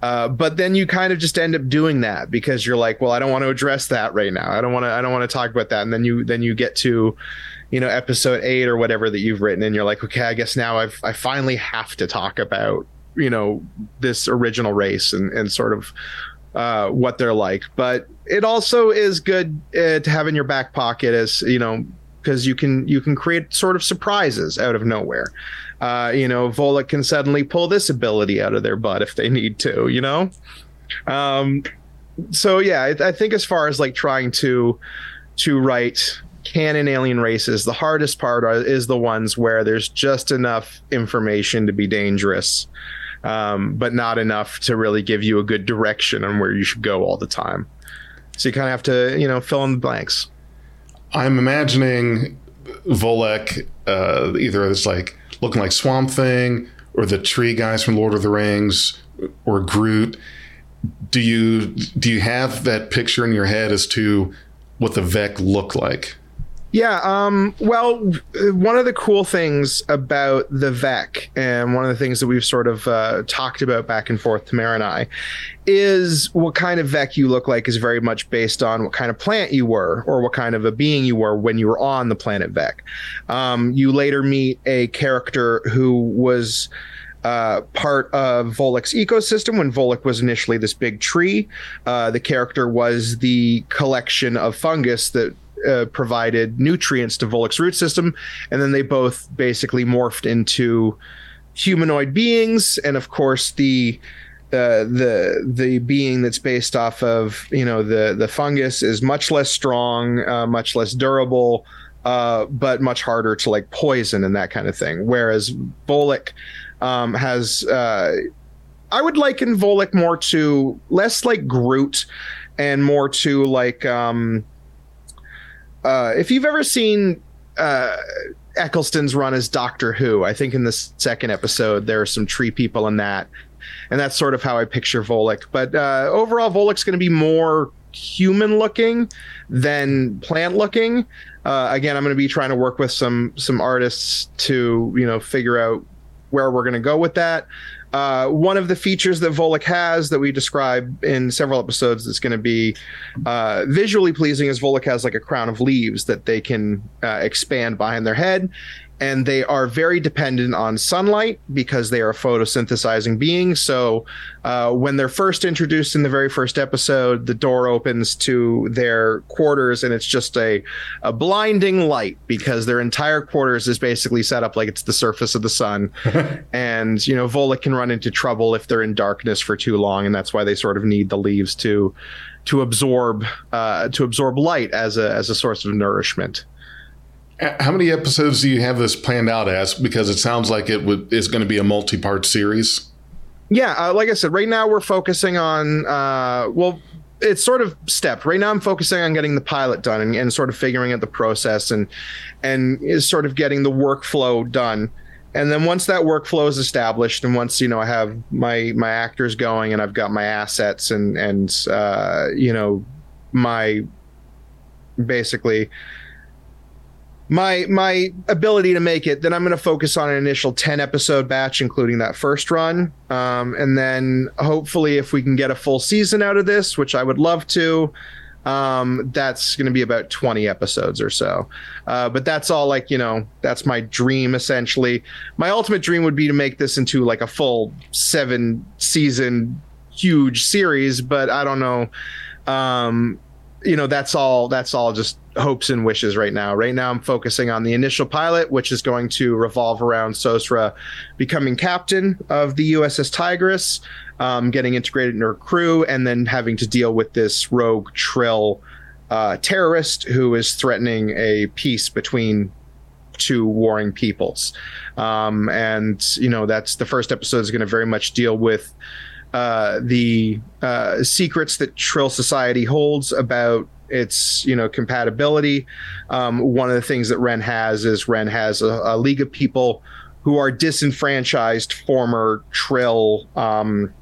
Uh, but then you kind of just end up doing that because you're like, well, I don't want to address that right now. I don't want to. I don't want to talk about that. And then you then you get to, you know, episode eight or whatever that you've written, and you're like, okay, I guess now I've I finally have to talk about you know this original race and and sort of uh, what they're like. But it also is good uh, to have in your back pocket as you know because you can you can create sort of surprises out of nowhere. Uh, you know, Volek can suddenly pull this ability out of their butt if they need to. You know, um, so yeah, I, I think as far as like trying to to write canon alien races, the hardest part are, is the ones where there's just enough information to be dangerous. Um, but not enough to really give you a good direction on where you should go all the time. So you kind of have to, you know, fill in the blanks.
I'm imagining Volek uh, either as like looking like Swamp Thing or the tree guys from Lord of the Rings or Groot. Do you do you have that picture in your head as to what the Vec look like?
Yeah, um, well, one of the cool things about the VEC, and one of the things that we've sort of uh, talked about back and forth, Tamara and I, is what kind of VEC you look like is very much based on what kind of plant you were or what kind of a being you were when you were on the planet VEC. Um, you later meet a character who was. Uh, part of Volek's ecosystem when Volek was initially this big tree. Uh, the character was the collection of fungus that uh, provided nutrients to Volek's root system, and then they both basically morphed into humanoid beings. And of course, the uh, the the being that's based off of you know the the fungus is much less strong, uh, much less durable, uh, but much harder to like poison and that kind of thing. Whereas Volek um, has. Uh, I would liken Volek more to less like Groot and more to like um, uh, if you've ever seen uh, Eccleston's run as Doctor Who, I think in the second episode there are some tree people in that, and that's sort of how I picture Volek. But uh, overall, Volek's going to be more human looking than plant looking. Uh, again, I'm going to be trying to work with some some artists to you know figure out where we're going to go with that. Uh, one of the features that Volek has that we describe in several episodes that's going to be uh, visually pleasing is Volek has like a crown of leaves that they can uh, expand behind their head. And they are very dependent on sunlight because they are a photosynthesizing beings. So, uh, when they're first introduced in the very first episode, the door opens to their quarters and it's just a, a blinding light because their entire quarters is basically set up like it's the surface of the sun and you know Volek can run into trouble if they're in darkness for too long, and that's why they sort of need the leaves to to absorb uh, to absorb light as a as a source of nourishment.
How many episodes do you have this planned out as? Because it sounds like it would is going to be a multi part series.
Yeah, uh, like I said, right now we're focusing on uh, well. It's sort of stepped. Right now, I'm focusing on getting the pilot done and, and sort of figuring out the process and and is sort of getting the workflow done and then once that workflow is established and once you know i have my my actors going and i've got my assets and and uh, you know my basically my my ability to make it then i'm going to focus on an initial 10 episode batch including that first run. Um, and then hopefully if we can get a full season out of this which i would love to um, that's going to be about 20 episodes or so. Uh, but that's all like you know that's my dream essentially. My ultimate dream would be to make this into like a full seven season huge series but i don't know. Um, you know that's all that's all just hopes and wishes right now. Right now i'm focusing on the initial pilot which is going to revolve around sosra becoming captain of the uss tigris um, getting integrated in her crew and then having to deal with this rogue trill uh, terrorist who is threatening a peace between two warring peoples. Um, and you know that's the first episode is going to very much deal with uh, the uh, secrets that Trill Society holds about its you know compatibility. Um, one of the things that Ren has is Ren has a, a league of people who are disenfranchised former Trill um,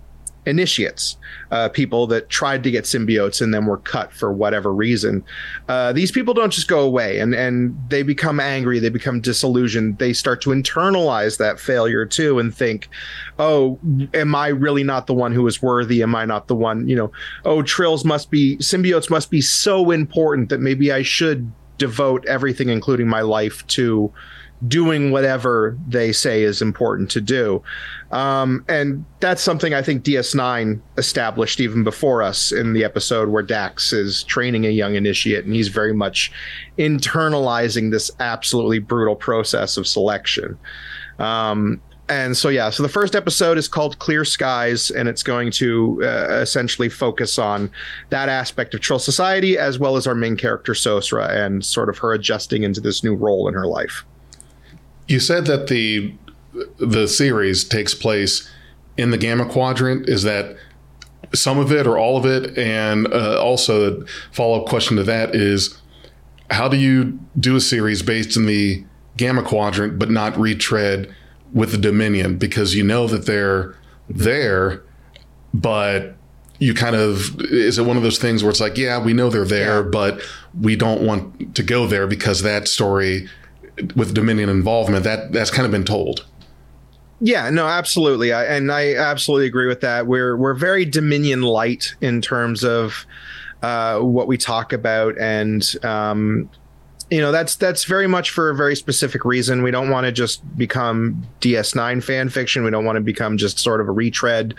initiates, uh, people that tried to get symbiotes and then were cut for whatever reason. Uh, these people don't just go away and, and they become angry, they become disillusioned, they start to internalize that failure too and think, oh, am I really not the one who is worthy? Am I not the one, you know, oh, trills must be, symbiotes must be so important that maybe I should devote everything, including my life, to doing whatever they say is important to do. Um, and that's something I think DS9 established even before us in the episode where Dax is training a young initiate and he's very much internalizing this absolutely brutal process of selection. Um, and so yeah so the first episode is called clear skies and it's going to uh, essentially focus on that aspect of trill society as well as our main character sosra and sort of her adjusting into this new role in her life
you said that the the series takes place in the Gamma Quadrant. Is that some of it or all of it? And uh, also, follow up question to that is, how do you do a series based in the Gamma Quadrant but not retread with the Dominion because you know that they're there, but you kind of is it one of those things where it's like, yeah, we know they're there, yeah. but we don't want to go there because that story with Dominion involvement, that that's kind of been told.
Yeah, no, absolutely, I, and I absolutely agree with that. We're we're very Dominion light in terms of uh, what we talk about, and um, you know that's that's very much for a very specific reason. We don't want to just become DS9 fan fiction. We don't want to become just sort of a retread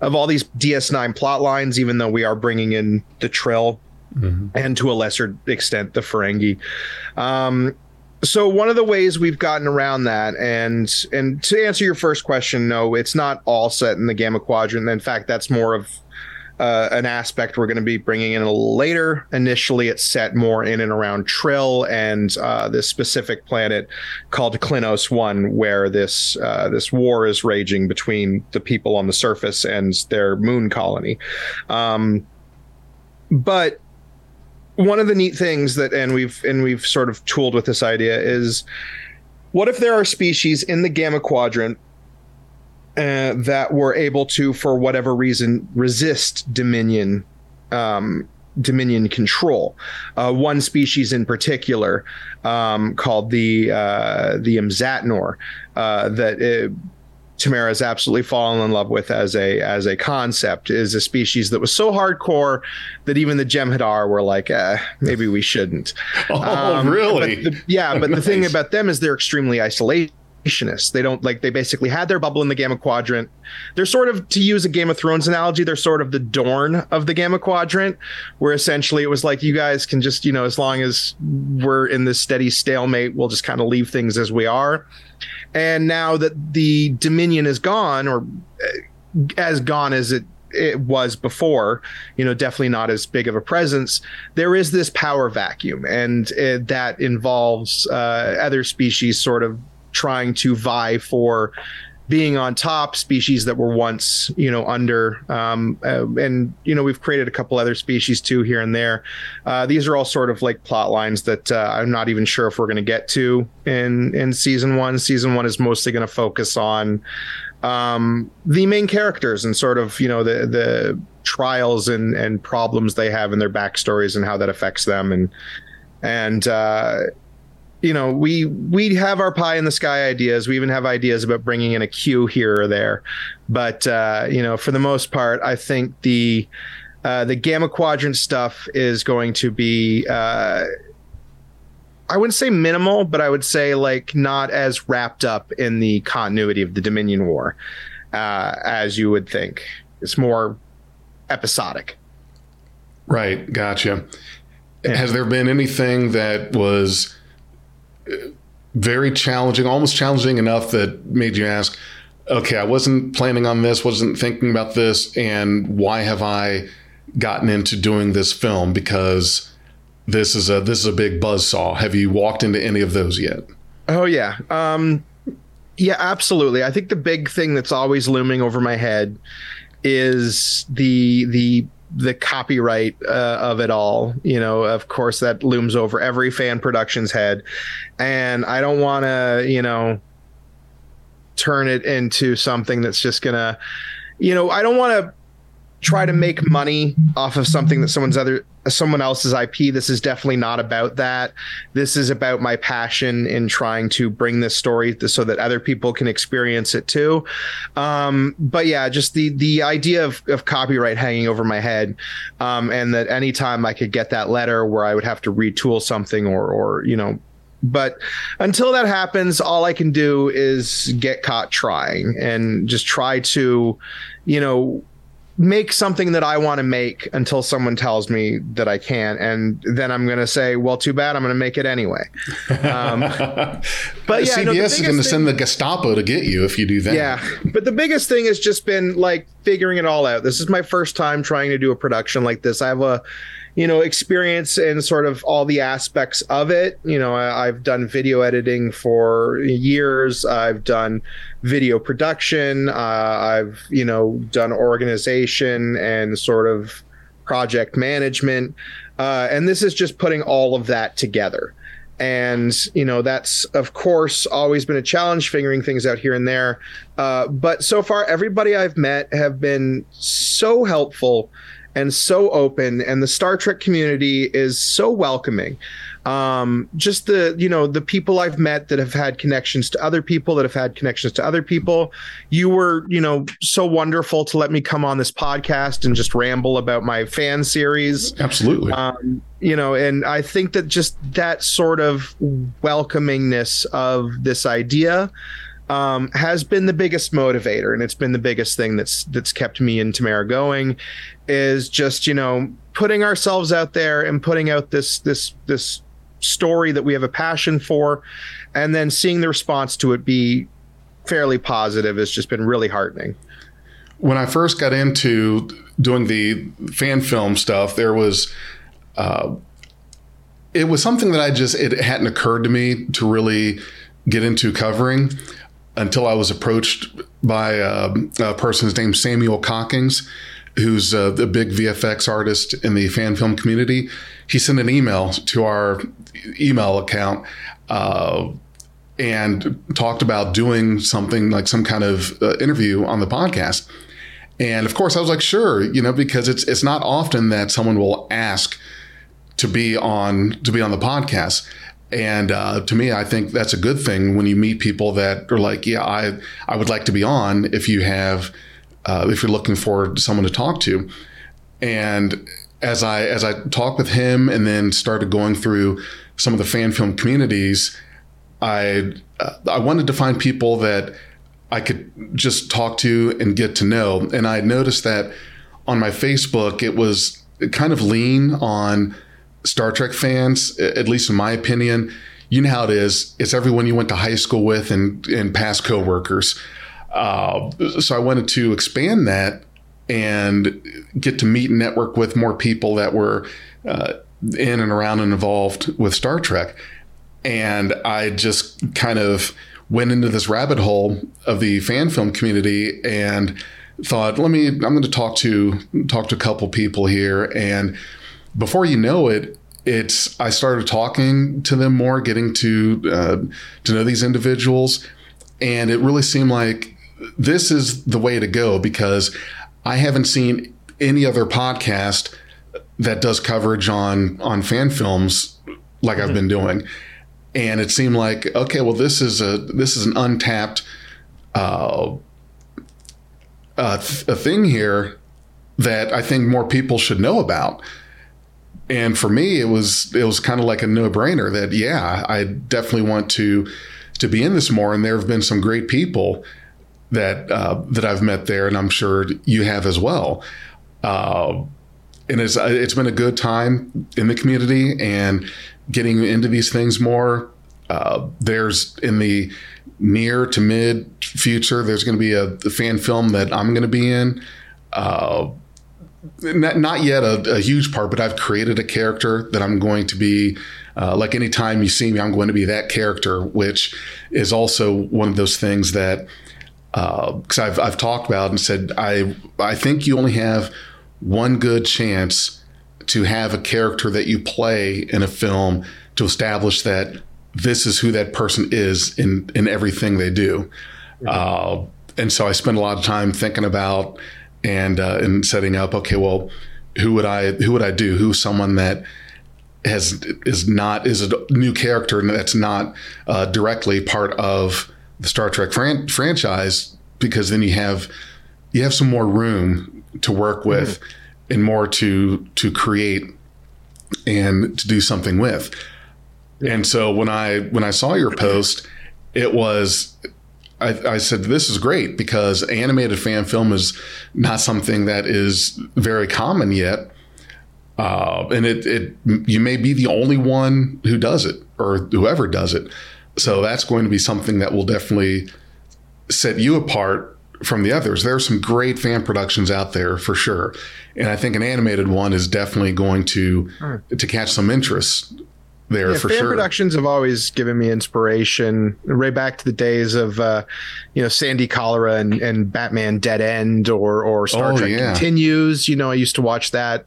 of all these DS9 plot lines, even though we are bringing in the Trill mm-hmm. and to a lesser extent the Ferengi. Um, so one of the ways we've gotten around that and and to answer your first question no it's not all set in the gamma quadrant in fact that's more of uh, an aspect we're going to be bringing in a little later. Initially, it's set more in and around Trill and uh, this specific planet called Klinos One, where this uh, this war is raging between the people on the surface and their moon colony. Um, but one of the neat things that and we've and we've sort of tooled with this idea is what if there are species in the gamma quadrant uh, that were able to for whatever reason resist dominion um, dominion control? Uh, one species in particular um, called the uh, the Mzatnor uh, that uh, Tamara has absolutely fallen in love with as a as a concept is a species that was so hardcore that even the Jem'Hadar were like, eh, maybe we shouldn't.
Oh, um, really?
But the, yeah, but nice. the thing about them is they're extremely isolationists. They don't like they basically had their bubble in the Gamma Quadrant. They're sort of to use a Game of Thrones analogy, they're sort of the Dorne of the Gamma Quadrant, where essentially it was like you guys can just, you know, as long as we're in this steady stalemate, we'll just kind of leave things as we are. And now that the Dominion is gone, or uh, as gone as it it was before, you know, definitely not as big of a presence. There is this power vacuum, and it, that involves uh, other species sort of trying to vie for being on top species that were once you know under um, uh, and you know we've created a couple other species too here and there. Uh, these are all sort of like plot lines that uh, i'm not even sure if we're going to get to in in season one. Season one is mostly going to focus on um, the main characters and sort of you know the the trials and and problems they have in their backstories and how that affects them and and uh, you know we we have our pie in the sky ideas. We even have ideas about bringing in a Q here or there, but uh, you know for the most part, I think the uh, the gamma quadrant stuff is going to be. Uh, I wouldn't say minimal, but I would say like not as wrapped up in the continuity of the Dominion War uh, as you would think. It's more episodic.
Right. Gotcha. Yeah. Has there been anything that was very challenging, almost challenging enough that made you ask, okay, I wasn't planning on this, wasn't thinking about this, and why have I gotten into doing this film? Because this is a this is a big buzz saw. Have you walked into any of those yet?
Oh yeah. Um yeah, absolutely. I think the big thing that's always looming over my head is the the the copyright uh, of it all. You know, of course, that looms over every fan production's head, and I don't want to, you know, turn it into something that's just gonna, you know, I don't want to try to make money off of something that someone's other someone else's IP. This is definitely not about that. This is about my passion in trying to bring this story so that other people can experience it too. Um, but yeah, just the the idea of, of copyright hanging over my head, um, and that anytime I could get that letter where I would have to retool something or or you know but until that happens all i can do is get caught trying and just try to you know make something that I want to make until someone tells me that I can, and then I'm going to say, "Well, too bad. I'm going to make it anyway." Um,
but yeah, CBS no, is going to send the Gestapo to get you if you do that.
Yeah, but the biggest thing has just been like figuring it all out. This is my first time trying to do a production like this. I have a you know, experience in sort of all the aspects of it. You know, I, have done video editing for years. I've done video production. Uh, I've, you know, done organization and sort of project management. Uh, and this is just putting all of that together. And, you know, that's, of course, always been a challenge figuring things out here and there. Uh, but so far, everybody I've met have been so helpful and so open and the Star Trek community is so welcoming. Um, just the you know the people I've met that have had connections to other people that have had connections to other people. You were you know so wonderful to let me come on this podcast and just ramble about my fan series.
Absolutely. Um,
you know, and I think that just that sort of welcomingness of this idea um, has been the biggest motivator, and it's been the biggest thing that's that's kept me and Tamara going. Is just you know putting ourselves out there and putting out this this this story that we have a passion for, and then seeing the response to it be fairly positive has just been really heartening.
When I first got into doing the fan film stuff, there was. Uh, it was something that I just it hadn't occurred to me to really get into covering until I was approached by um, a person named Samuel Cockings, who's uh, the big VFX artist in the fan film community. He sent an email to our email account uh, and talked about doing something like some kind of uh, interview on the podcast. And of course, I was like, sure, you know, because it's it's not often that someone will ask to be on to be on the podcast. And uh, to me, I think that's a good thing when you meet people that are like, yeah, I I would like to be on if you have uh, if you're looking for someone to talk to. And as I as I talked with him and then started going through some of the fan film communities, I uh, I wanted to find people that I could just talk to and get to know. And I noticed that on my Facebook, it was kind of lean on Star Trek fans, at least in my opinion, you know how it is. It's everyone you went to high school with and, and past coworkers. Uh, so I wanted to expand that and get to meet and network with more people that were uh, in and around and involved with Star Trek. And I just kind of went into this rabbit hole of the fan film community and thought, let me, I'm going to talk to talk to a couple people here and before you know it, it's I started talking to them more, getting to uh, to know these individuals, and it really seemed like this is the way to go because I haven't seen any other podcast that does coverage on on fan films like mm-hmm. I've been doing. And it seemed like okay, well, this is a this is an untapped uh, uh, th- a thing here that I think more people should know about. And for me, it was it was kind of like a no brainer that yeah, I definitely want to to be in this more. And there have been some great people that uh, that I've met there, and I'm sure you have as well. Uh, and it's it's been a good time in the community and getting into these things more. Uh, there's in the near to mid future, there's going to be a, a, fan film that I'm going to be in. Not, not, yet a, a, huge part, but I've created a character that I'm going to be. Uh, like anytime you see me, I'm going to be that character, which is also one of those things that because uh, I've I've talked about and said I I think you only have one good chance to have a character that you play in a film to establish that this is who that person is in in everything they do. Uh, and so I spend a lot of time thinking about and uh, and setting up. Okay, well, who would I who would I do? Who's someone that has is not is a new character and that's not uh, directly part of the Star Trek fran- franchise because then you have you have some more room to work with mm-hmm. and more to to create and to do something with. Yeah. And so when I when I saw your post, it was I, I, said this is great because animated fan film is not something that is very common yet, uh, and it, it you may be the only one who does it or whoever does it. So that's going to be something that will definitely set you apart from the others. There are some great fan productions out there for sure. And I think an animated one is definitely going to mm. to catch some interest there yeah, for fan
sure. productions have always given me inspiration, right back to the days of, uh, you know, Sandy Collora and, and Batman Dead End or or Star oh, Trek yeah. Continues. You know, I used to watch that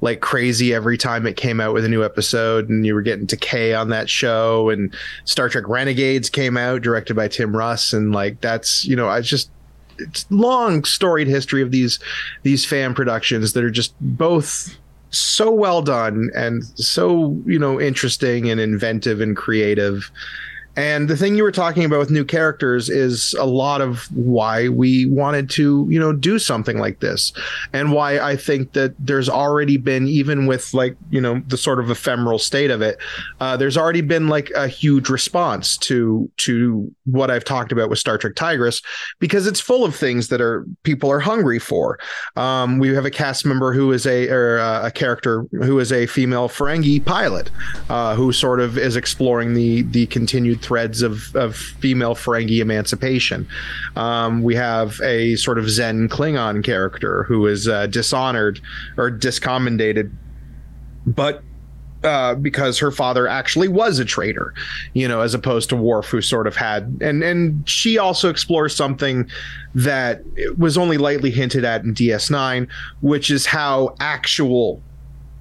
like crazy every time it came out with a new episode, and you were getting decay on that show. And Star Trek Renegades came out, directed by Tim Russ, and like that's you know, I just it's long storied history of these these fan productions that are just both so well done and so you know interesting and inventive and creative and the thing you were talking about with new characters is a lot of why we wanted to, you know, do something like this. And why I think that there's already been, even with like, you know, the sort of ephemeral state of it, uh, there's already been like a huge response to to what I've talked about with Star Trek Tigris, because it's full of things that are people are hungry for. Um, we have a cast member who is a or uh, a character who is a female Ferengi pilot, uh, who sort of is exploring the the continued threads of, of female Ferengi emancipation. Um, we have a sort of Zen Klingon character who is uh, dishonored or discommendated, but uh, because her father actually was a traitor, you know, as opposed to Worf, who sort of had, and and she also explores something that was only lightly hinted at in DS9, which is how actual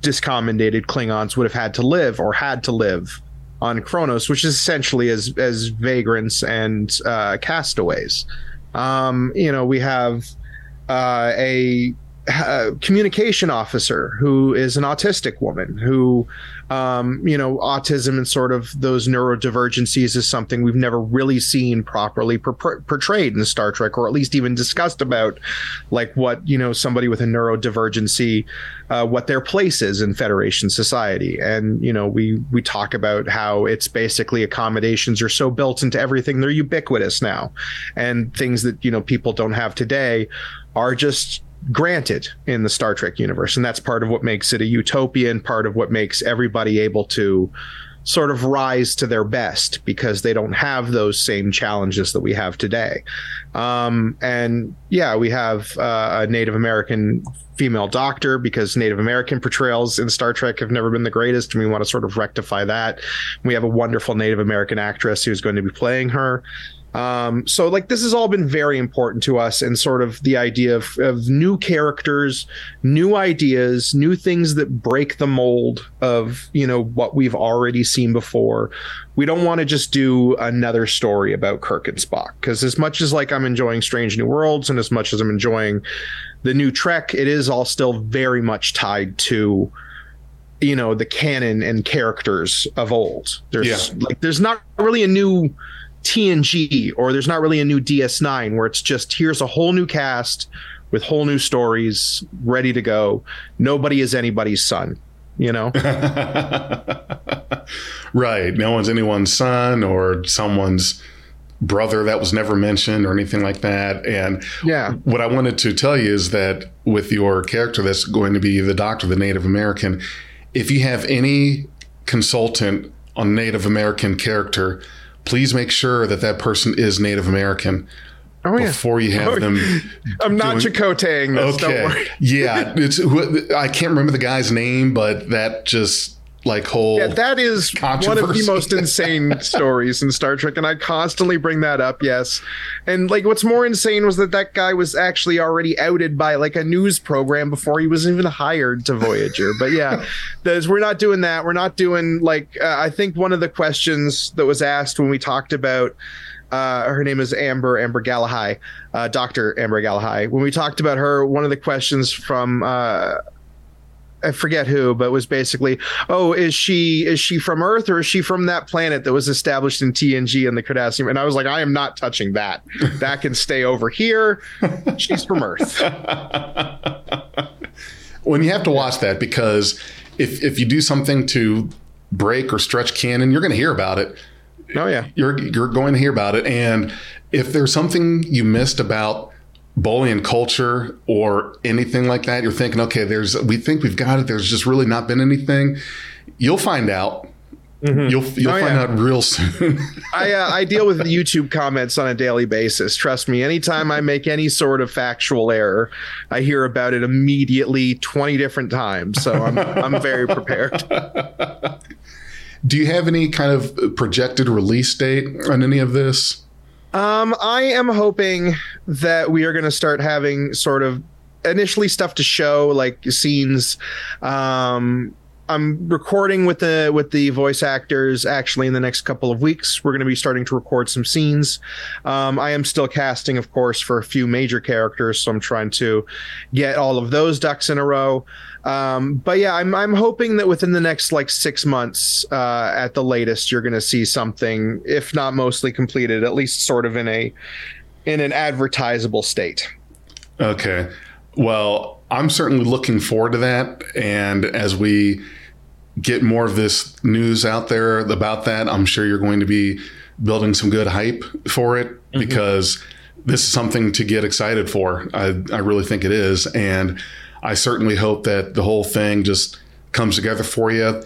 discommendated Klingons would have had to live or had to live on Kronos, which is essentially as as vagrants and uh, castaways. Um, you know, we have uh, a, a communication officer who is an autistic woman who um, you know, autism and sort of those neurodivergencies is something we've never really seen properly per- portrayed in Star Trek, or at least even discussed about, like what you know somebody with a neurodivergency, uh, what their place is in Federation society, and you know we we talk about how it's basically accommodations are so built into everything they're ubiquitous now, and things that you know people don't have today are just granted in the Star Trek universe. And that's part of what makes it a utopian, part of what makes everybody able to sort of rise to their best because they don't have those same challenges that we have today. Um, and yeah, we have uh, a Native American female doctor because Native American portrayals in Star Trek have never been the greatest, and we want to sort of rectify that. We have a wonderful Native American actress who's going to be playing her. Um, so like this has all been very important to us and sort of the idea of, of new characters, new ideas, new things that break the mold of, you know, what we've already seen before. We don't want to just do another story about Kirk and Spock because as much as like I'm enjoying Strange New Worlds and as much as I'm enjoying the new Trek, it is all still very much tied to you know the canon and characters of old. There's
Yeah.
like there's not really a new TNG or there's not really a new DS9 where it's just here's a whole new cast with whole new stories ready to go. Nobody is anybody's son, you know.
right. No one's anyone's son or someone's brother that was never mentioned or anything like that. And
yeah.
what I wanted to tell you is that with your character that's going to be the doctor, the Native American, if you have any consultant on Native American character, please make sure that that person is Native American
Oh yeah.
before you have oh, them.
I'm not
doing-
Chakotaying this. Don't
Okay.
worry.
yeah. It's I can't remember the guy's name, but that just like whole
Yeah, that is one of the most insane stories in Star Trek, and I constantly bring that up. Yes, and like what's more insane was that that guy was actually already outed by like a news program before he was even hired to Voyager. but yeah, there's, we're not doing that. We're not doing like uh, I think one of the questions that was asked when we talked about. Uh, her name is Amber Amber Galahai, uh, Doctor Amber Galahai. When we talked about her, one of the questions from uh, I forget who, but was basically, oh, is she is she from Earth or is she from that planet that was established in TNG and the Cardassian? And I was like, I am not touching that. That can stay over here. She's from Earth.
when you have to watch that because if if you do something to break or stretch canon, you're going to hear about it.
Oh yeah,
You're you're going to hear about it, and if there's something you missed about Bolian culture or anything like that, you're thinking, okay, there's we think we've got it. There's just really not been anything. You'll find out. You'll you'll
Oh,
find
yeah.
out real soon.
I uh, I deal with YouTube comments on a daily basis. Trust me. Anytime I make any sort of factual error, I hear about it immediately, twenty different times. So I'm I'm very prepared.
do you have any kind of projected release date on any of this?
Um, I am hoping that we are going to start having sort of initially stuff to show, like scenes. Um, I'm recording with the with the voice actors actually in the next couple of weeks. We're going to be starting to record some scenes. Um, I am still casting, of course, for a few major characters, so I'm trying to get all of those ducks in a row. Um, but yeah, I'm I'm hoping that within the next like six months, uh, at the latest, you're going to see something, if not mostly completed, at least sort of in a in an advertisable state.
Okay. Well, I'm certainly looking forward to that. And as we get more of this news out there about that, I'm sure you're going to be building some good hype for it mm-hmm. because this is something to get excited for. I, I really think it is. And I certainly hope that the whole thing just comes together for you.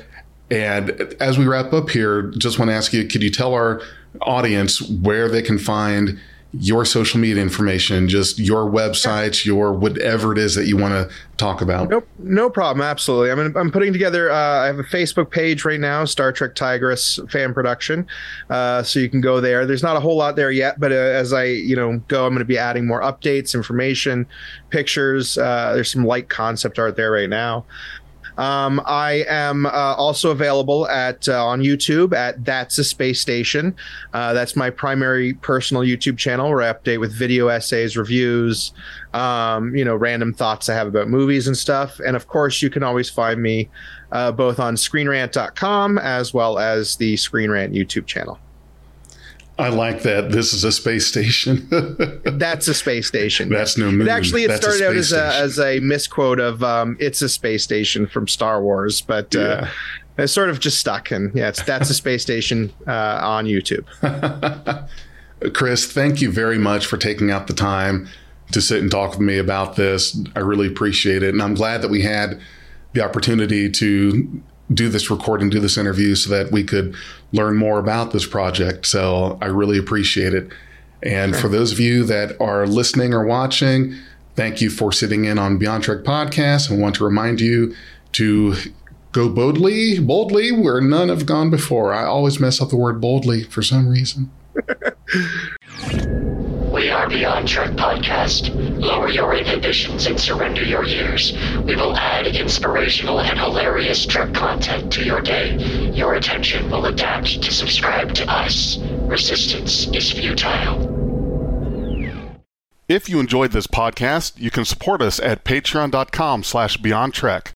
And as we wrap up here, just want to ask you could you tell our audience where they can find your social media information, just your websites, your whatever it is that you want to talk about?
Nope, no problem. Absolutely. I'm I'm putting together. Uh, I have a Facebook page right now, Star Trek Tigris fan production. Uh, so you can go there. There's not a whole lot there yet, but uh, as I you know go, I'm going to be adding more updates, information, pictures. Uh, there's some light concept art there right now. Um, I am uh, also available at uh, on YouTube at That's a Space Station. Uh, that's my primary personal YouTube channel where I update with video essays, reviews, um, you know, random thoughts I have about movies and stuff. And of course, you can always find me uh, both on ScreenRant.com as well as the ScreenRant YouTube channel.
I like that. This is a space station.
That's a space station.
That's no moon.
It actually it
That's
started out as a,
station.
as a misquote of um, "It's a space station" from Star Wars, but uh, it's sort of just stuck. And yeah, it's that's a space station uh, on YouTube.
Chris, thank you very much for taking out the time to sit and talk with me about this. I really appreciate it. And I'm glad that we had the opportunity to do this recording, do this interview so that we could learn more about this project. So I really appreciate it. And for those of you that are listening or watching, thank you for sitting in on Beyond Trek Podcast. I want to remind you to go boldly, boldly where none have gone before. I always mess up the word boldly for some reason.
We are Beyond Trek Podcast. Lower your inhibitions and surrender your years. We will add inspirational and hilarious Trek content to your day. Your attention will adapt to subscribe to us. Resistance is futile.
If you enjoyed this podcast, you can support us at patreon.com slash beyond trek.